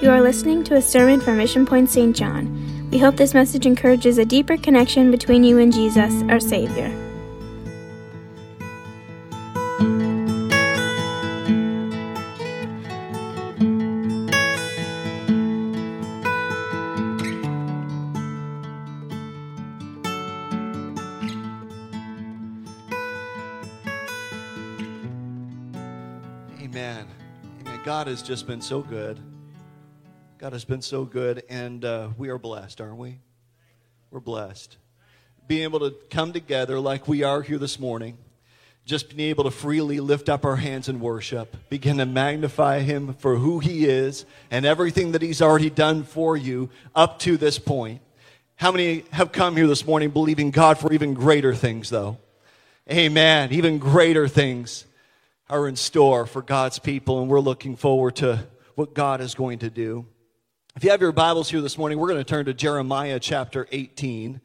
You are listening to a sermon from Mission Point St. John. We hope this message encourages a deeper connection between you and Jesus, our Savior. Amen. Amen. God has just been so good. God has been so good, and uh, we are blessed, aren't we? We're blessed. Being able to come together like we are here this morning, just being able to freely lift up our hands in worship, begin to magnify Him for who He is and everything that He's already done for you up to this point. How many have come here this morning believing God for even greater things, though? Amen. Even greater things are in store for God's people, and we're looking forward to what God is going to do. If you have your Bibles here this morning, we're going to turn to Jeremiah chapter 18.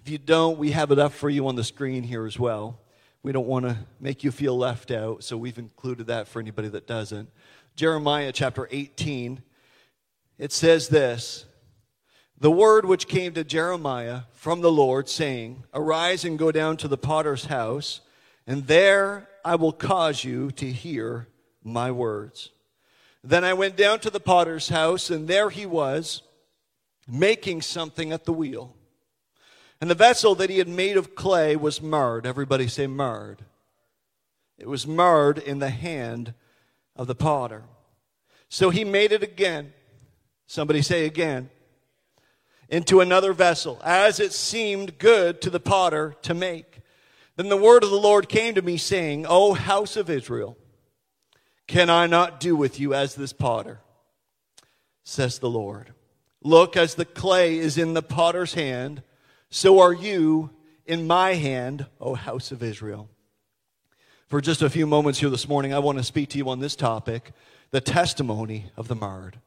If you don't, we have it up for you on the screen here as well. We don't want to make you feel left out, so we've included that for anybody that doesn't. Jeremiah chapter 18, it says this The word which came to Jeremiah from the Lord, saying, Arise and go down to the potter's house, and there I will cause you to hear my words. Then I went down to the potter's house, and there he was, making something at the wheel. And the vessel that he had made of clay was marred. Everybody say marred. It was marred in the hand of the potter. So he made it again. Somebody say again. Into another vessel, as it seemed good to the potter to make. Then the word of the Lord came to me, saying, O house of Israel, can I not do with you as this potter? Says the Lord. Look, as the clay is in the potter's hand, so are you in my hand, O house of Israel. For just a few moments here this morning, I want to speak to you on this topic the testimony of the marred.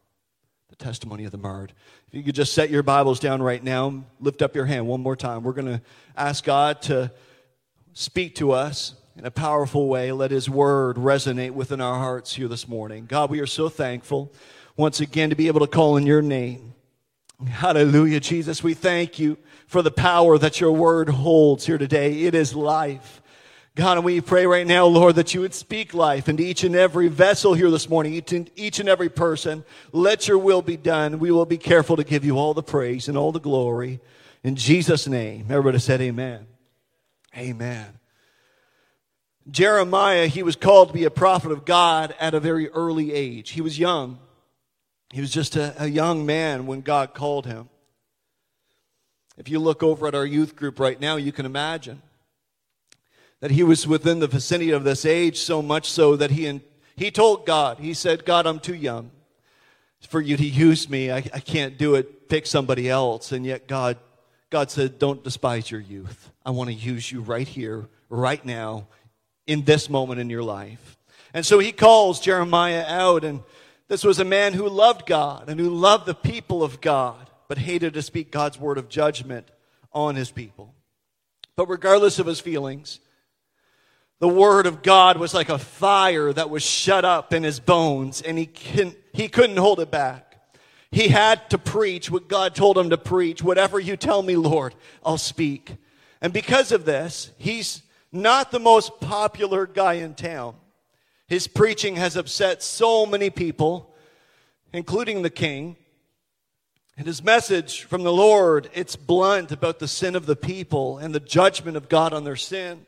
The testimony of the marred. If you could just set your Bibles down right now, lift up your hand one more time. We're going to ask God to speak to us in a powerful way. Let His word resonate within our hearts here this morning. God, we are so thankful once again to be able to call in your name. Hallelujah, Jesus. We thank you for the power that your word holds here today. It is life. God, and we pray right now, Lord, that you would speak life into each and every vessel here this morning, each and, each and every person. Let your will be done. We will be careful to give you all the praise and all the glory. In Jesus' name. Everybody said amen. Amen. Jeremiah, he was called to be a prophet of God at a very early age. He was young. He was just a, a, young man when God called him. If you look over at our youth group right now, you can imagine that he was within the vicinity of this age so much so that he, he told God, he said, God, I'm too young for you to use me. I, I can't do it. Pick somebody else. And yet God, God said, don't despise your youth. I want to use you right here, right now, in this moment in your life. And so he calls Jeremiah out, and this was a man who loved God and who loved the people of God, but hated to speak God's word of judgment on his people. But regardless of his feelings, the word of God was like a fire that was shut up in his bones, and he, can, he couldn't hold it back. He had to preach what God told him to preach. Whatever you tell me, Lord, I'll speak. And because of this, he's not the most popular guy in town. His preaching has upset so many people, including the king. And his message from the Lord, it's blunt about the sin of the people and the judgment of God on their sin.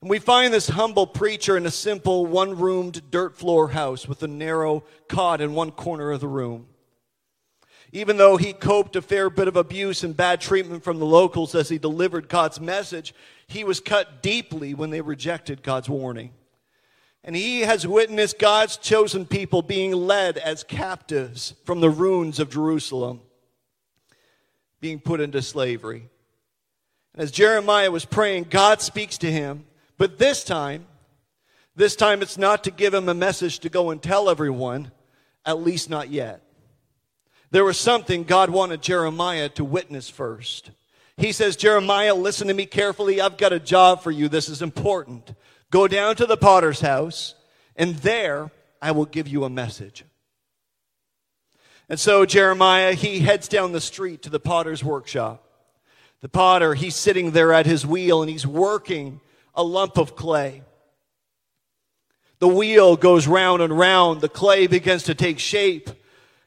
And we find this humble preacher in a simple one roomed dirt floor house with a narrow cot in one corner of the room. Even though he coped a fair bit of abuse and bad treatment from the locals as he delivered God's message, he was cut deeply when they rejected God's warning. And he has witnessed God's chosen people being led as captives from the ruins of Jerusalem, being put into slavery. And as Jeremiah was praying, God speaks to him. But this time, this time it's not to give him a message to go and tell everyone, at least not yet. There was something God wanted Jeremiah to witness first. He says, Jeremiah, listen to me carefully. I've got a job for you. This is important. Go down to the potter's house, and there I will give you a message. And so Jeremiah, he heads down the street to the potter's workshop. The potter, he's sitting there at his wheel and he's working a lump of clay. The wheel goes round and round. The clay begins to take shape.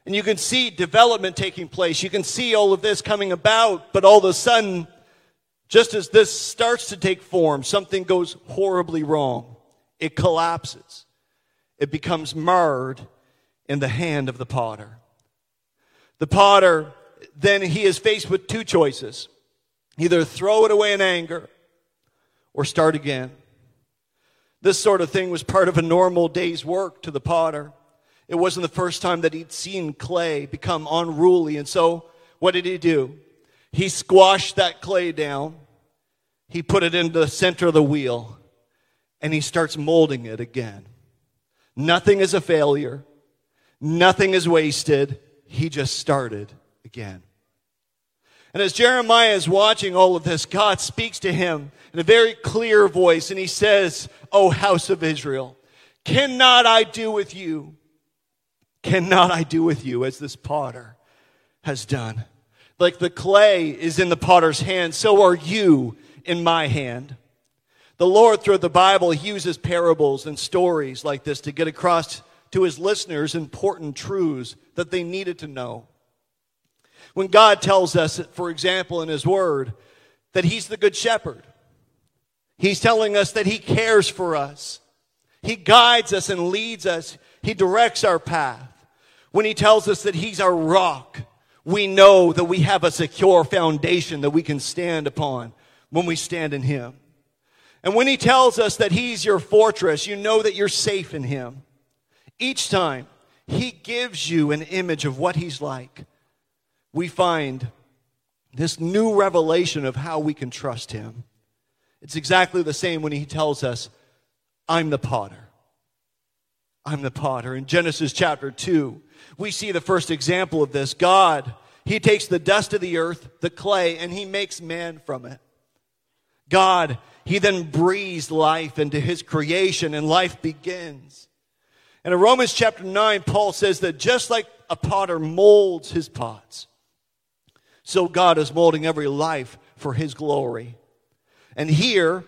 And you can see development taking place. You can see all of this coming about. But all of a sudden, just as this starts to take form, something goes horribly wrong. It collapses. It becomes marred in the hand of the potter. The potter, then he is faced with two choices. Either throw it away in anger or start again. This sort of thing was part of a normal day's work to the potter. It wasn't the first time that he'd seen clay become unruly. And so, what did he do? He squashed that clay down. He put it into the center of the wheel and he starts molding it again. Nothing is a failure. Nothing is wasted. He just started again. And as Jeremiah is watching all of this, God speaks to him in a very clear voice, and he says, O house of Israel, cannot I do with you? Cannot I do with you as this potter has done? Like the clay is in the potter's hand, so are you in my hand. The Lord, through the Bible, uses parables and stories like this to get across to his listeners important truths that they needed to know. When God tells us, for example, in his word, that he's the good shepherd, he's telling us that he cares for us. He guides us and leads us. He directs our path. When he tells us that he's our rock, we know that we have a secure foundation that we can stand upon when we stand in him. And when he tells us that he's your fortress, you know that you're safe in him. Each time he gives you an image of what he's like, we find this new revelation of how we can trust him. It's exactly the same when he tells us, I'm the potter. I'm the potter. In Genesis chapter 2, we see the first example of this. God, he takes the dust of the earth, the clay, and he makes man from it. God, he then breathes life into his creation and life begins. And in Romans chapter 9, Paul says that just like a potter molds his pots, so God is molding every life for his glory. And here,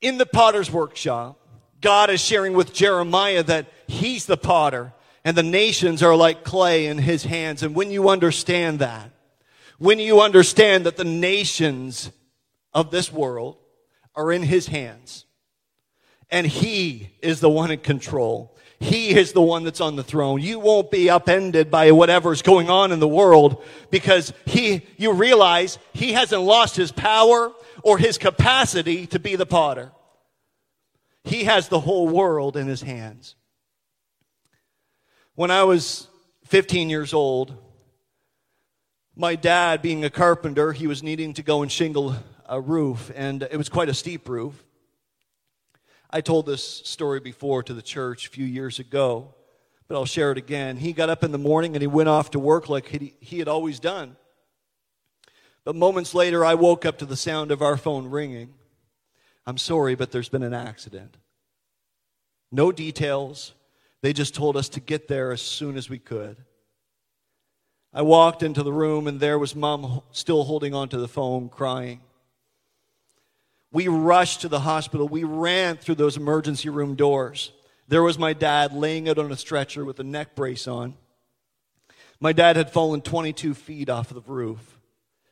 in the potter's workshop, God is sharing with Jeremiah that he's the potter and the nations are like clay in his hands. And when you understand that, when you understand that the nations of this world are in his hands. And he is the one in control. He is the one that's on the throne. You won't be upended by whatever's going on in the world because he, you realize he hasn't lost his power or his capacity to be the potter. He has the whole world in his hands. When I was 15 years old, my dad, being a carpenter, he was needing to go and shingle a roof, and it was quite a steep roof. I told this story before to the church a few years ago, but I'll share it again. He got up in the morning and he went off to work like he, had always done. But moments later, I woke up to the sound of our phone ringing. I'm sorry, but there's been an accident. No details. They just told us to get there as soon as we could. I walked into the room, and there was mom still holding onto the phone, crying. We rushed to the hospital. We ran through those emergency room doors. There was my dad laying out on a stretcher with a neck brace on. My dad had fallen 22 feet off of the roof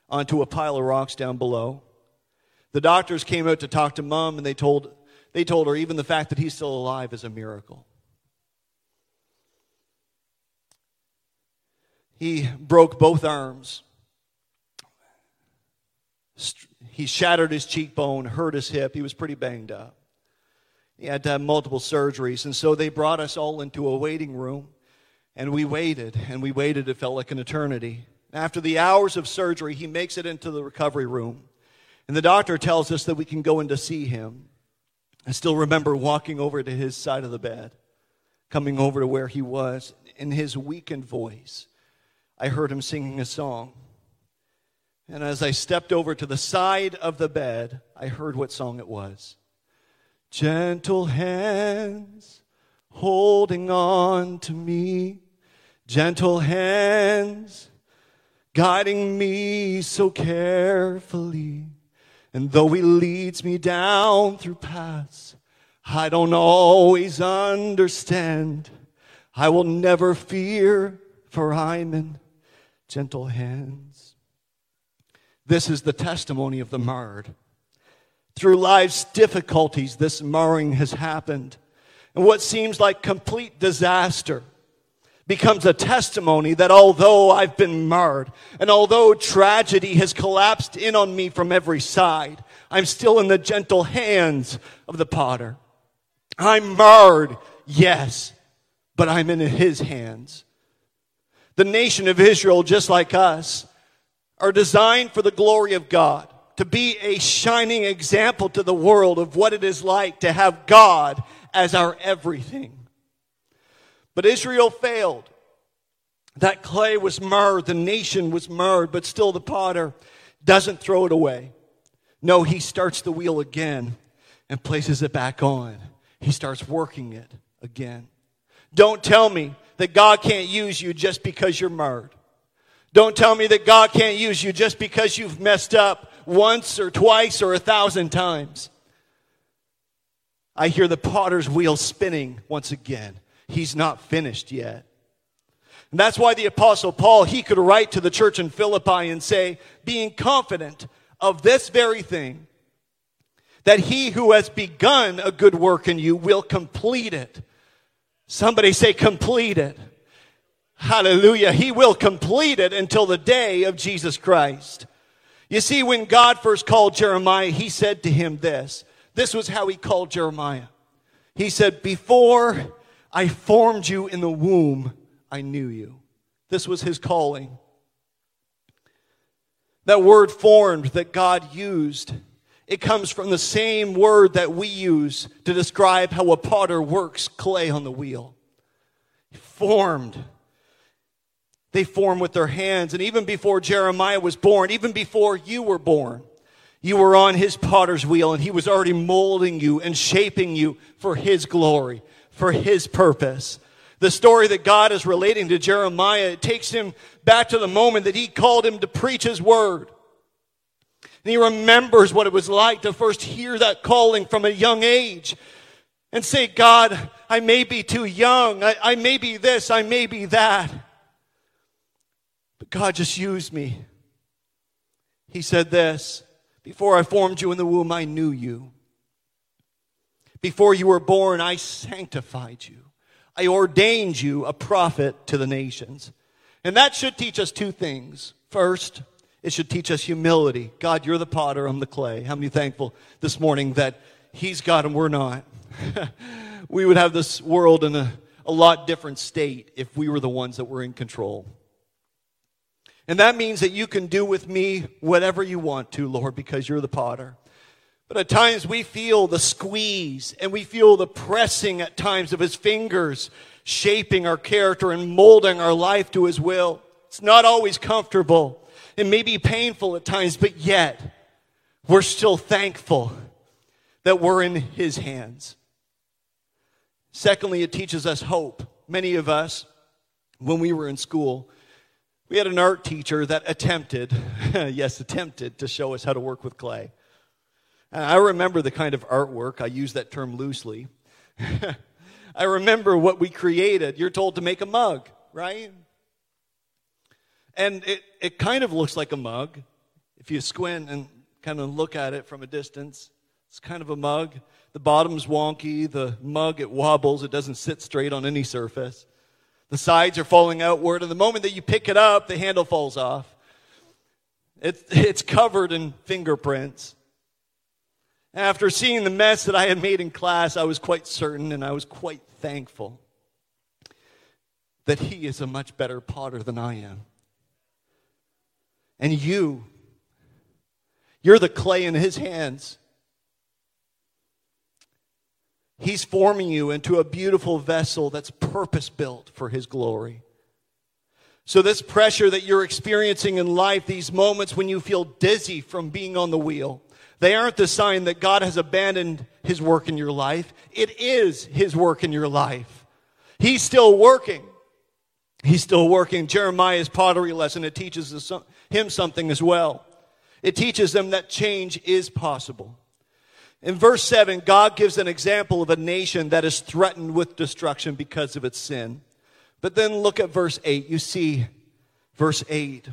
onto a pile of rocks down below. The doctors came out to talk to mom and they told, they told her even the fact that he's still alive is a miracle. He broke both arms he shattered his cheekbone, hurt his hip. He was pretty banged up. He had to have multiple surgeries. And so they brought us all into a waiting room. And we waited, and we waited. It felt like an eternity. After the hours of surgery, he makes it into the recovery room. And the doctor tells us that we can go in to see him. I still remember walking over to his side of the bed, coming over to where he was. In his weakened voice, I heard him singing a song. And as I stepped over to the side of the bed, I heard what song it was. Gentle hands holding on to me, Gentle hands guiding me so carefully. And though he leads me down through paths I don't always understand, I will never fear, for I'm in gentle hands. This is the testimony of the marred. Through life's difficulties, this marring has happened. And what seems like complete disaster becomes a testimony that although I've been marred and although tragedy has collapsed in on me from every side, I'm still in the gentle hands of the potter. I'm marred, yes, but I'm in his hands. The nation of Israel, just like us, are designed for the glory of God, to be a shining example to the world of what it is like to have God as our everything. But Israel failed. That clay was marred, the nation was marred, but still the potter doesn't throw it away. No, he starts the wheel again and places it back on. He starts working it again. Don't tell me that God can't use you just because you're marred. Don't tell me that God can't use you just because you've messed up once or twice or a thousand times. I hear the potter's wheel spinning once again. He's not finished yet. And that's why the apostle Paul, he could write to the church in Philippi and say, being confident of this very thing, that he who has begun a good work in you will complete it. Somebody say complete it. Hallelujah. He will complete it until the day of Jesus Christ. You see, when God first called Jeremiah, he said to him this. This was how he called Jeremiah. He said, Before I formed you in the womb, I knew you. This was his calling. That word formed that God used, it comes from the same word that we use to describe how a potter works clay on the wheel. Formed. They form with their hands. And even before Jeremiah was born, even before you were born, you were on his potter's wheel and he was already molding you and shaping you for his glory, for his purpose. The story that God is relating to Jeremiah, it takes him back to the moment that he called him to preach his word. And he remembers what it was like to first hear that calling from a young age and say, God, I may be too young. I, I may be this. I may be that. But God just used me. He said this before I formed you in the womb, I knew you. Before you were born, I sanctified you. I ordained you a prophet to the nations. And that should teach us two things. First, it should teach us humility. God, you're the potter, I'm the clay. How many thankful this morning that He's God and we're not? we would have this world in a, a lot different state if we were the ones that were in control. And that means that you can do with me whatever you want to, Lord, because you're the potter. But at times we feel the squeeze and we feel the pressing at times of his fingers shaping our character and molding our life to his will. It's not always comfortable. It may be painful at times, but yet we're still thankful that we're in his hands. Secondly, it teaches us hope. Many of us, when we were in school, we had an art teacher that attempted, yes, attempted to show us how to work with clay. And I remember the kind of artwork, I use that term loosely. I remember what we created. You're told to make a mug, right? And it, it kind of looks like a mug. If you squint and kind of look at it from a distance, it's kind of a mug. The bottom's wonky, the mug, it wobbles, it doesn't sit straight on any surface. The sides are falling outward, and the moment that you pick it up, the handle falls off. It's, it's covered in fingerprints. After seeing the mess that I had made in class, I was quite certain and I was quite thankful that he is a much better potter than I am. And you, you're the clay in his hands. He's forming you into a beautiful vessel that's purpose built for His glory. So, this pressure that you're experiencing in life, these moments when you feel dizzy from being on the wheel, they aren't the sign that God has abandoned His work in your life. It is His work in your life. He's still working. He's still working. Jeremiah's pottery lesson, it teaches him something as well. It teaches them that change is possible. In verse 7, God gives an example of a nation that is threatened with destruction because of its sin. But then look at verse 8. You see, verse 8.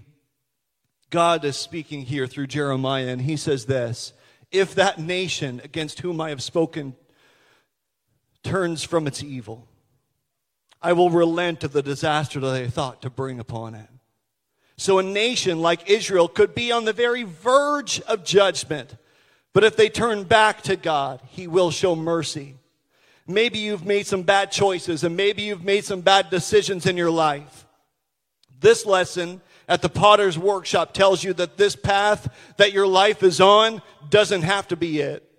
God is speaking here through Jeremiah, and he says this If that nation against whom I have spoken turns from its evil, I will relent of the disaster that I thought to bring upon it. So a nation like Israel could be on the very verge of judgment, but if they turn back to God, He will show mercy. Maybe you've made some bad choices and maybe you've made some bad decisions in your life. This lesson at the potter's workshop tells you that this path that your life is on doesn't have to be it.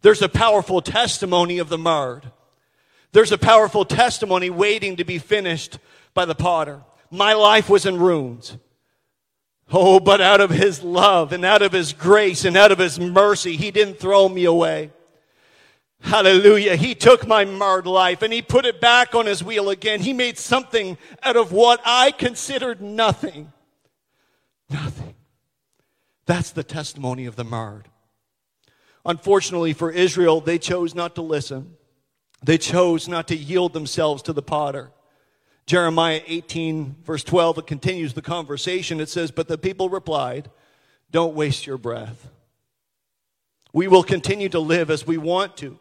There's a powerful testimony of the marred. There's a powerful testimony waiting to be finished by the potter. My life was in ruins. Oh, but out of his love and out of his grace and out of his mercy, he didn't throw me away. Hallelujah. He took my marred life and he put it back on his wheel again. He made something out of what I considered nothing. Nothing. That's the testimony of the marred. Unfortunately for Israel, they chose not to listen. They chose not to yield themselves to the potter. Jeremiah 18, verse 12, it continues the conversation. It says, But the people replied, Don't waste your breath. We will continue to live as we want to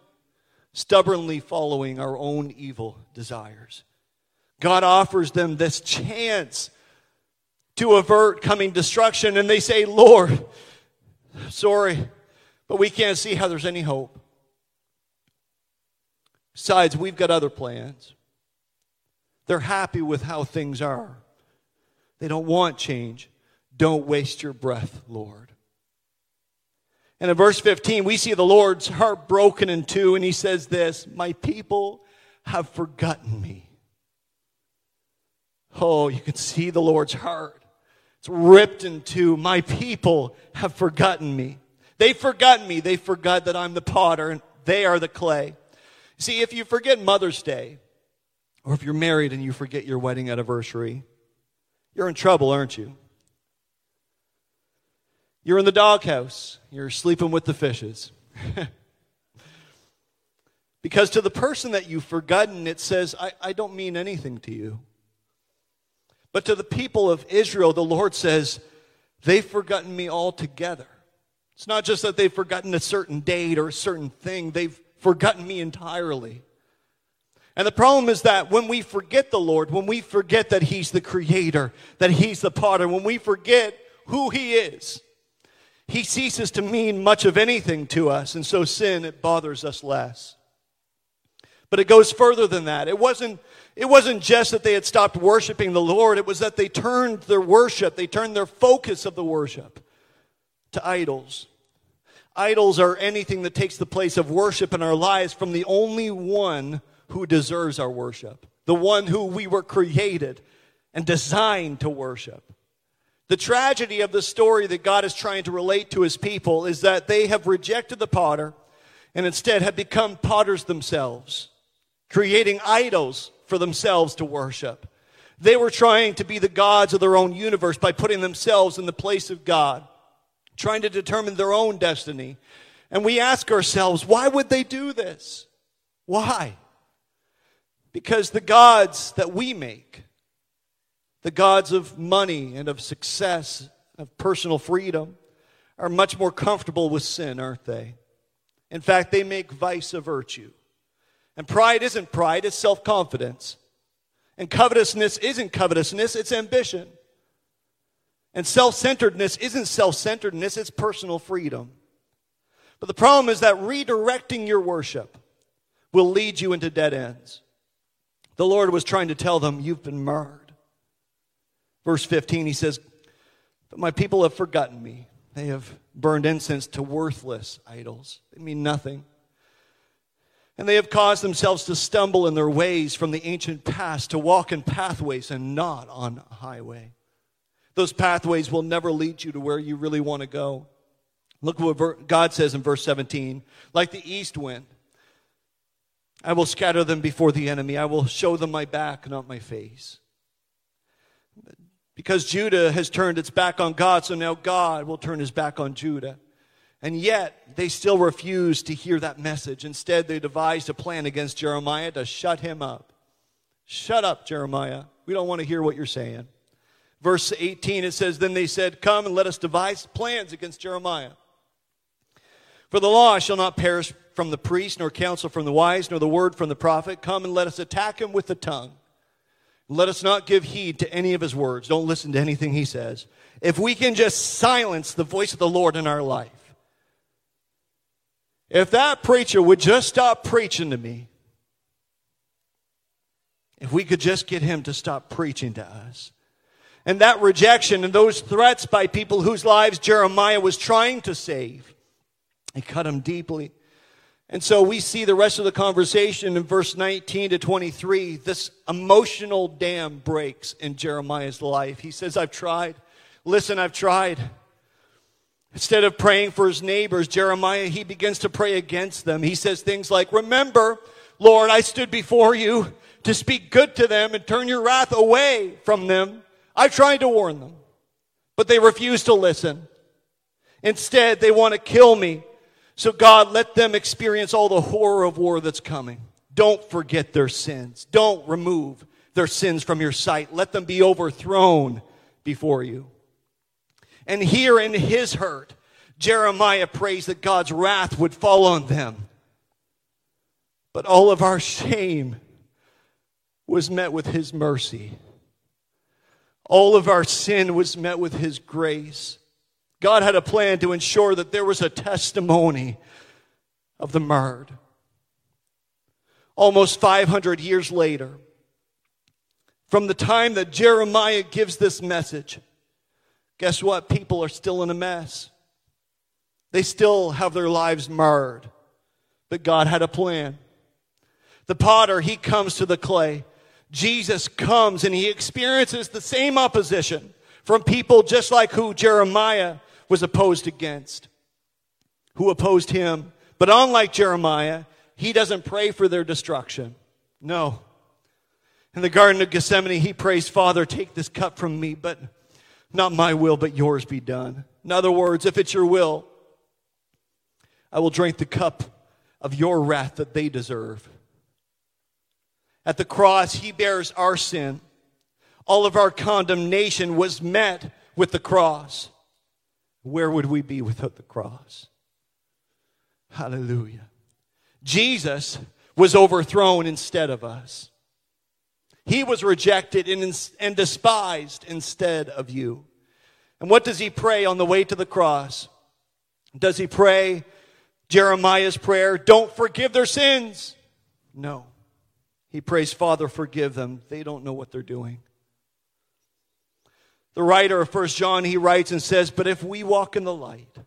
stubbornly following our own evil desires. God offers them this chance to avert coming destruction, and they say, Lord, sorry, but we can't see how there's any hope. Besides, we've got other plans. They're happy with how things are. They don't want change. Don't waste your breath, Lord. And in verse 15, we see the Lord's heart broken in two, and he says this My people have forgotten me. Oh, you can see the Lord's heart. It's ripped in two. My people have forgotten me. They've forgotten me. They forgot that I'm the potter and they are the clay. See, if you forget Mother's Day, or if you're married and you forget your wedding anniversary, you're in trouble, aren't you? You're in the doghouse. You're sleeping with the fishes. because to the person that you've forgotten, it says, I, I don't mean anything to you. But to the people of Israel, the Lord says, they've forgotten me altogether. It's not just that they've forgotten a certain date or a certain thing, they've forgotten me entirely. And the problem is that when we forget the Lord, when we forget that He's the Creator, that He's the potter, when we forget who He is, he ceases to mean much of anything to us, and so sin, it bothers us less. But it goes further than that. It wasn't, it wasn't just that they had stopped worshiping the Lord, it was that they turned their worship, they turned their focus of the worship to idols. Idols are anything that takes the place of worship in our lives from the only one who deserves our worship, the one who we were created and designed to worship. The tragedy of the story that God is trying to relate to his people is that they have rejected the potter and instead have become potters themselves, creating idols for themselves to worship. They were trying to be the gods of their own universe by putting themselves in the place of God, trying to determine their own destiny. And we ask ourselves, why would they do this? Why? Because the gods that we make, the gods of money and of success, of personal freedom, are much more comfortable with sin, aren't they? In fact, they make vice a virtue. And pride isn't pride, it's self confidence. And covetousness isn't covetousness, it's ambition. And self centeredness isn't self centeredness, it's personal freedom. But the problem is that redirecting your worship will lead you into dead ends. The Lord was trying to tell them, You've been marred. Verse 15, he says, But my people have forgotten me. They have burned incense to worthless idols. They mean nothing. And they have caused themselves to stumble in their ways from the ancient past, to walk in pathways and not on a highway. Those pathways will never lead you to where you really want to go. Look what God says in verse 17 like the east wind, I will scatter them before the enemy. I will show them my back, not my face. Because Judah has turned its back on God, so now God will turn his back on Judah. And yet, they still refuse to hear that message. Instead, they devised a plan against Jeremiah to shut him up. Shut up, Jeremiah. We don't want to hear what you're saying. Verse 18, it says, Then they said, Come and let us devise plans against Jeremiah. For the law shall not perish from the priest, nor counsel from the wise, nor the word from the prophet. Come and let us attack him with the tongue. Let us not give heed to any of his words. Don't listen to anything he says. If we can just silence the voice of the Lord in our life, if that preacher would just stop preaching to me, if we could just get him to stop preaching to us. And that rejection and those threats by people whose lives Jeremiah was trying to save, it cut him deeply. And so we see the rest of the conversation in verse 19 to 23. This emotional dam breaks in Jeremiah's life. He says, I've tried. Listen, I've tried. Instead of praying for his neighbors, Jeremiah, he begins to pray against them. He says things like, Remember, Lord, I stood before you to speak good to them and turn your wrath away from them. I tried to warn them, but they refused to listen. Instead, they want to kill me. So, God, let them experience all the horror of war that's coming. Don't forget their sins. Don't remove their sins from your sight. Let them be overthrown before you. And here in his hurt, Jeremiah prays that God's wrath would fall on them. But all of our shame was met with his mercy. All of our sin was met with his grace. God had a plan to ensure that there was a testimony of the marred. Almost 500 years later, from the time that Jeremiah gives this message, guess what? People are still in a mess. They still have their lives marred. But God had a plan. The potter, he comes to the clay. Jesus comes and he experiences the same opposition from people just like who Jeremiah was opposed against, who opposed him. But unlike Jeremiah, he doesn't pray for their destruction. No. In the Garden of Gethsemane, he prays, Father, take this cup from me, but not my will, but yours be done. In other words, if it's your will, I will drink the cup of your wrath that they deserve. At the cross, he bears our sin. All of our condemnation was met with the cross. Where would we be without the cross? Hallelujah. Jesus was overthrown instead of us. He was rejected and, and despised instead of you. And what does he pray on the way to the cross? Does he pray Jeremiah's prayer, don't forgive their sins? No. He prays, Father, forgive them. They don't know what they're doing. The writer of First John, he writes and says, But if we walk in the light,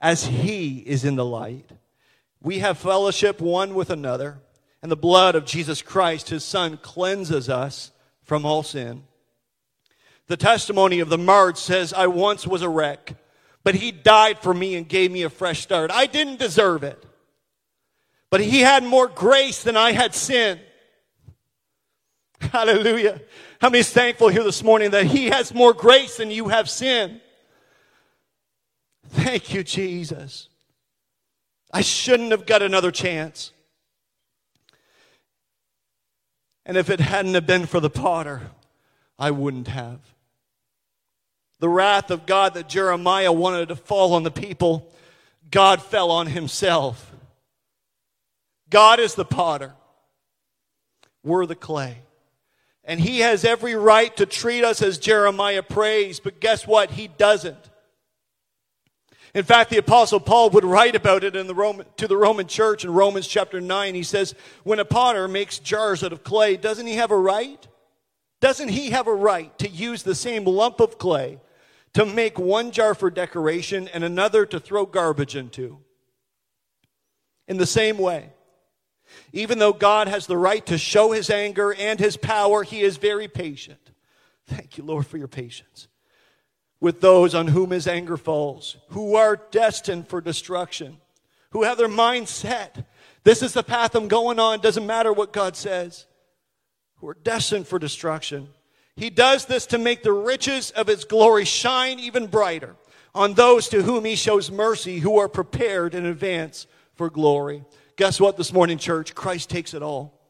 as he is in the light, we have fellowship one with another, and the blood of Jesus Christ, his son, cleanses us from all sin. The testimony of the marred says, I once was a wreck, but he died for me and gave me a fresh start. I didn't deserve it, but he had more grace than I had sin. Hallelujah. How many is thankful here this morning that He has more grace than you have sin? Thank you, Jesus. I shouldn't have got another chance. And if it hadn't have been for the potter, I wouldn't have. The wrath of God that Jeremiah wanted to fall on the people, God fell on himself. God is the potter. We're the clay. And he has every right to treat us as Jeremiah prays, but guess what? He doesn't. In fact, the apostle Paul would write about it in the Roman, to the Roman church in Romans chapter 9. He says, when a potter makes jars out of clay, doesn't he have a right? Doesn't he have a right to use the same lump of clay to make one jar for decoration and another to throw garbage into? In the same way, even though God has the right to show his anger and his power, he is very patient. Thank you, Lord, for your patience with those on whom his anger falls, who are destined for destruction, who have their mind set. This is the path I'm going on, doesn't matter what God says, who are destined for destruction. He does this to make the riches of his glory shine even brighter on those to whom he shows mercy who are prepared in advance for glory. Guess what this morning, church? Christ takes it all.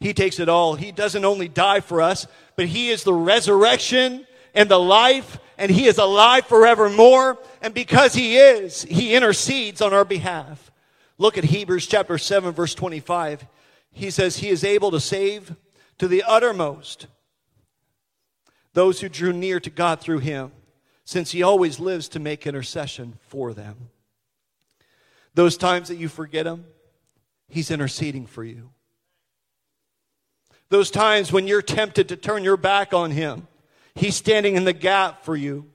He takes it all. He doesn't only die for us, but he is the resurrection and the life, and he is alive forevermore. And because he is, he intercedes on our behalf. Look at Hebrews chapter 7, verse 25. He says, He is able to save to the uttermost those who drew near to God through him, since he always lives to make intercession for them. Those times that you forget him, he's interceding for you. Those times when you're tempted to turn your back on him, he's standing in the gap for you.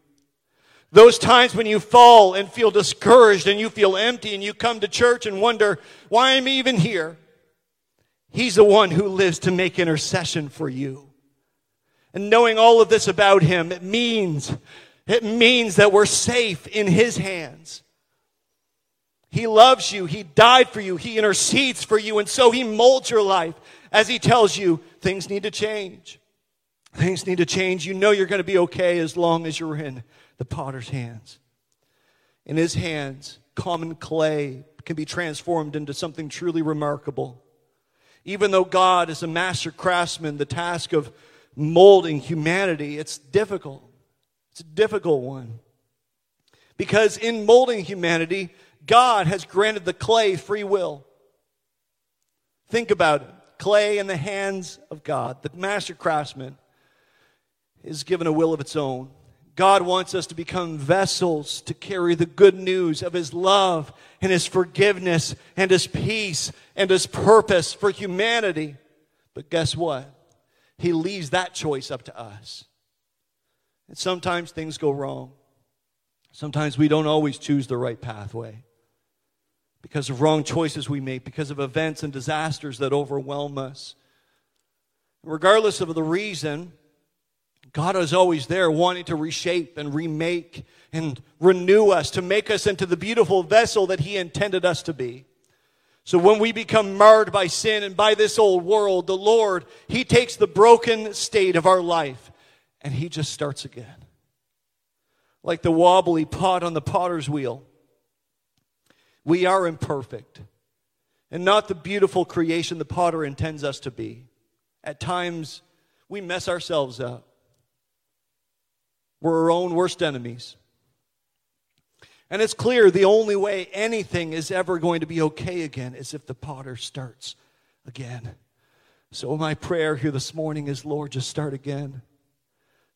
Those times when you fall and feel discouraged and you feel empty and you come to church and wonder, why am I even here? He's the one who lives to make intercession for you. And knowing all of this about him, it means, it means that we're safe in his hands. He loves you. He died for you. He intercedes for you. And so he molds your life as he tells you things need to change. Things need to change. You know you're going to be okay as long as you're in the potter's hands. In his hands, common clay can be transformed into something truly remarkable. Even though God is a master craftsman, the task of molding humanity, it's difficult. It's a difficult one. Because in molding humanity, God has granted the clay free will. Think about it clay in the hands of God, the master craftsman, is given a will of its own. God wants us to become vessels to carry the good news of His love and His forgiveness and His peace and His purpose for humanity. But guess what? He leaves that choice up to us. And sometimes things go wrong. Sometimes we don't always choose the right pathway because of wrong choices we make, because of events and disasters that overwhelm us. Regardless of the reason, God is always there wanting to reshape and remake and renew us to make us into the beautiful vessel that He intended us to be. So when we become marred by sin and by this old world, the Lord, He takes the broken state of our life and He just starts again. Like the wobbly pot on the potter's wheel. We are imperfect and not the beautiful creation the potter intends us to be. At times, we mess ourselves up. We're our own worst enemies. And it's clear the only way anything is ever going to be okay again is if the potter starts again. So, my prayer here this morning is Lord, just start again.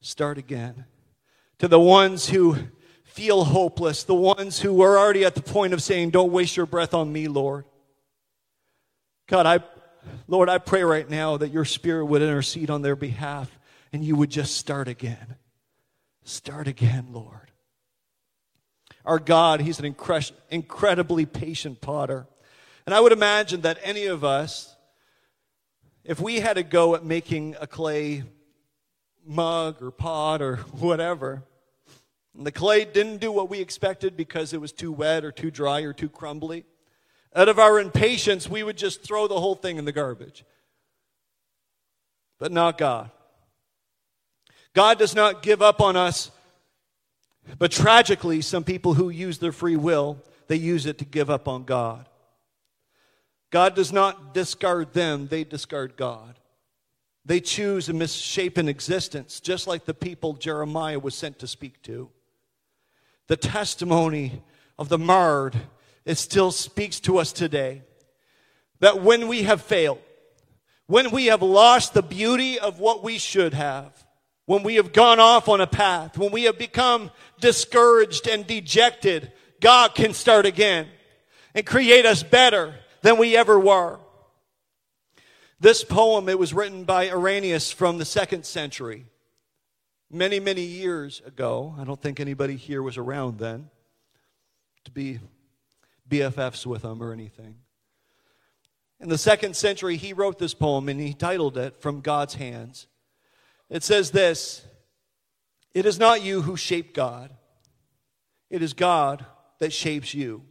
Start again. To the ones who feel hopeless, the ones who are already at the point of saying, Don't waste your breath on me, Lord. God, I, Lord, I pray right now that your spirit would intercede on their behalf and you would just start again. Start again, Lord. Our God, He's an incredibly patient potter. And I would imagine that any of us, if we had a go at making a clay mug or pot or whatever, and the clay didn't do what we expected because it was too wet or too dry or too crumbly. Out of our impatience, we would just throw the whole thing in the garbage. But not God. God does not give up on us. But tragically, some people who use their free will, they use it to give up on God. God does not discard them, they discard God. They choose a misshapen existence, just like the people Jeremiah was sent to speak to the testimony of the marred, it still speaks to us today. That when we have failed, when we have lost the beauty of what we should have, when we have gone off on a path, when we have become discouraged and dejected, God can start again and create us better than we ever were. This poem, it was written by Irenaeus from the second century many, many years ago. I don't think anybody here was around then to be BFFs with him or anything. In the second century, he wrote this poem and he titled it From God's Hands. It says this It is not you who shape God, it is God that shapes you.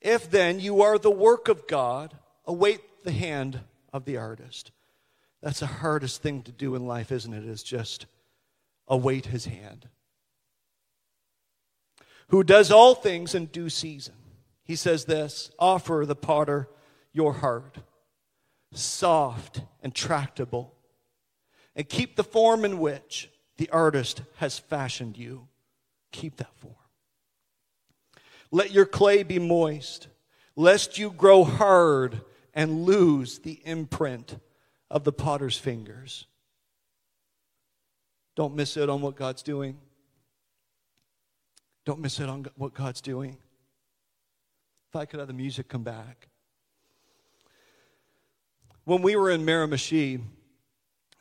If then you are the work of God, await the hand of the artist. That's the hardest thing to do in life, isn't it? Is just await his hand. Who does all things in due season. He says this offer the potter your heart, soft and tractable, and keep the form in which the artist has fashioned you. Keep that form. Let your clay be moist, lest you grow hard and lose the imprint of the potter's fingers. Don't miss out on what God's doing. Don't miss out on what God's doing. If I could have the music come back. When we were in Miramichi,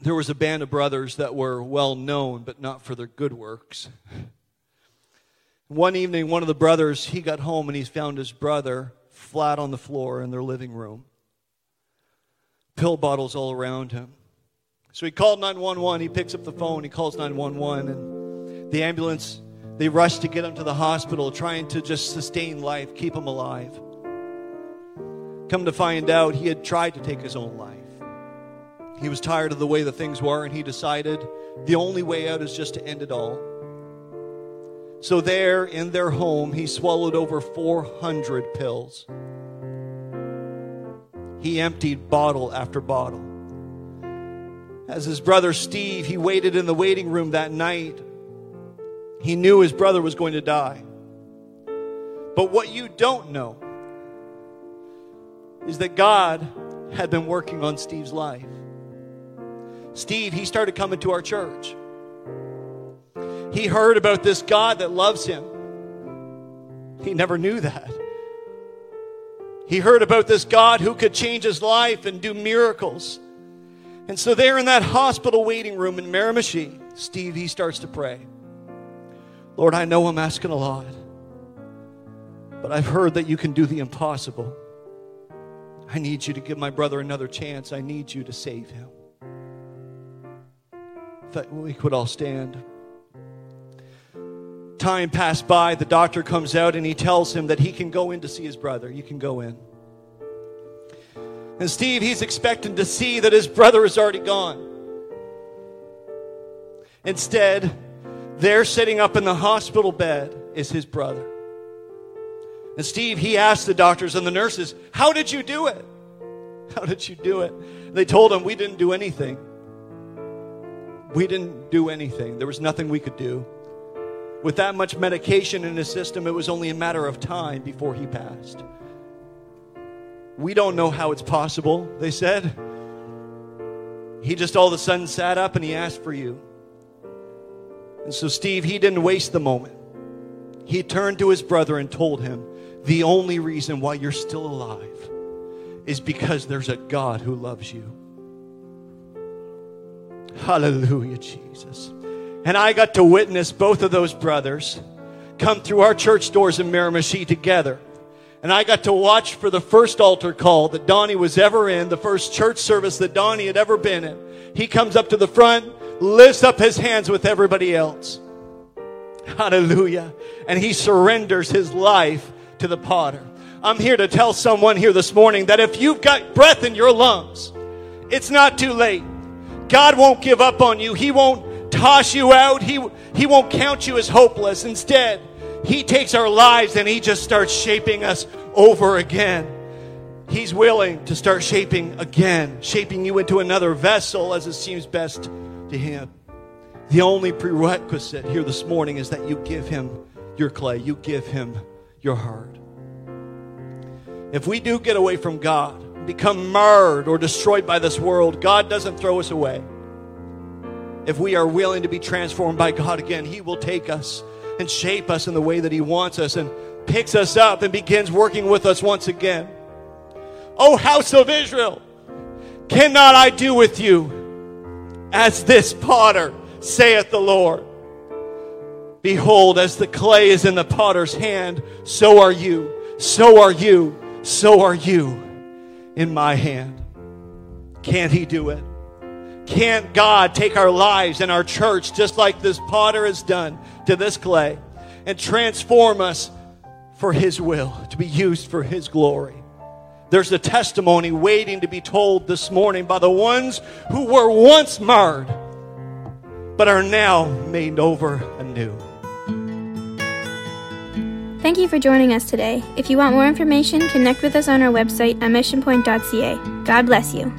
there was a band of brothers that were well known, but not for their good works. One evening, one of the brothers, he got home and he found his brother flat on the floor in their living room. Pill bottles all around him. So he called 911. He picks up the phone. He calls 911. And the ambulance, they rush to get him to the hospital, trying to just sustain life, keep him alive. Come to find out, he had tried to take his own life. He was tired of the way the things were, and he decided the only way out is just to end it all. So, there in their home, he swallowed over 400 pills. He emptied bottle after bottle. As his brother Steve, he waited in the waiting room that night. He knew his brother was going to die. But what you don't know is that God had been working on Steve's life. Steve, he started coming to our church. He heard about this God that loves him. He never knew that. He heard about this God who could change his life and do miracles. And so, there in that hospital waiting room in Miramichi, Steve, he starts to pray. Lord, I know I'm asking a lot, but I've heard that you can do the impossible. I need you to give my brother another chance. I need you to save him. That we could all stand time passed by, the doctor comes out and he tells him that he can go in to see his brother. You can go in. And Steve, he's expecting to see that his brother is already gone. Instead, there sitting up in the hospital bed is his brother. And Steve, he asked the doctors and the nurses, How did you do it? How did you do it? They told him, We didn't do anything. We didn't do anything. There was nothing we could do. With that much medication in his system, it was only a matter of time before he passed. We don't know how it's possible, they said. He just all of a sudden sat up and he asked for you. And so, Steve, he didn't waste the moment. He turned to his brother and told him, The only reason why you're still alive is because there's a God who loves you. Hallelujah, Jesus. And I got to witness both of those brothers come through our church doors in Miramichi together. And I got to watch for the first altar call that Donnie was ever in, the first church service that Donnie had ever been in. He comes up to the front, lifts up his hands with everybody else. Hallelujah. And he surrenders his life to the potter. I'm here to tell someone here this morning that if you've got breath in your lungs, it's not too late. God won't give up on you. He won't toss you out. He, he won't count you as hopeless. Instead, He takes our lives and He just starts shaping us over again. He's willing to start shaping again, shaping you into another vessel as it seems best to Him. The only prerequisite here this morning is that you give Him your clay, you give Him your heart. If we do get away from God, become marred or destroyed by this world, God doesn't throw us away if we are willing to be transformed by God again, He will take us and shape us in the way that He wants us and picks us up and begins working with us once again. O house of Israel, cannot I do with you as this potter, saith the Lord? Behold, as the clay is in the potter's hand, so are you, so are you, so are you in my hand. Can't He do it? Can't God take our lives and our church, just like this potter has done to this clay, and transform us for His will, to be used for His glory? There's a testimony waiting to be told this morning by the ones who were once marred, but are now made over anew. Thank you for joining us today. If you want more information, connect with us on our website at missionpoint.ca. God bless you.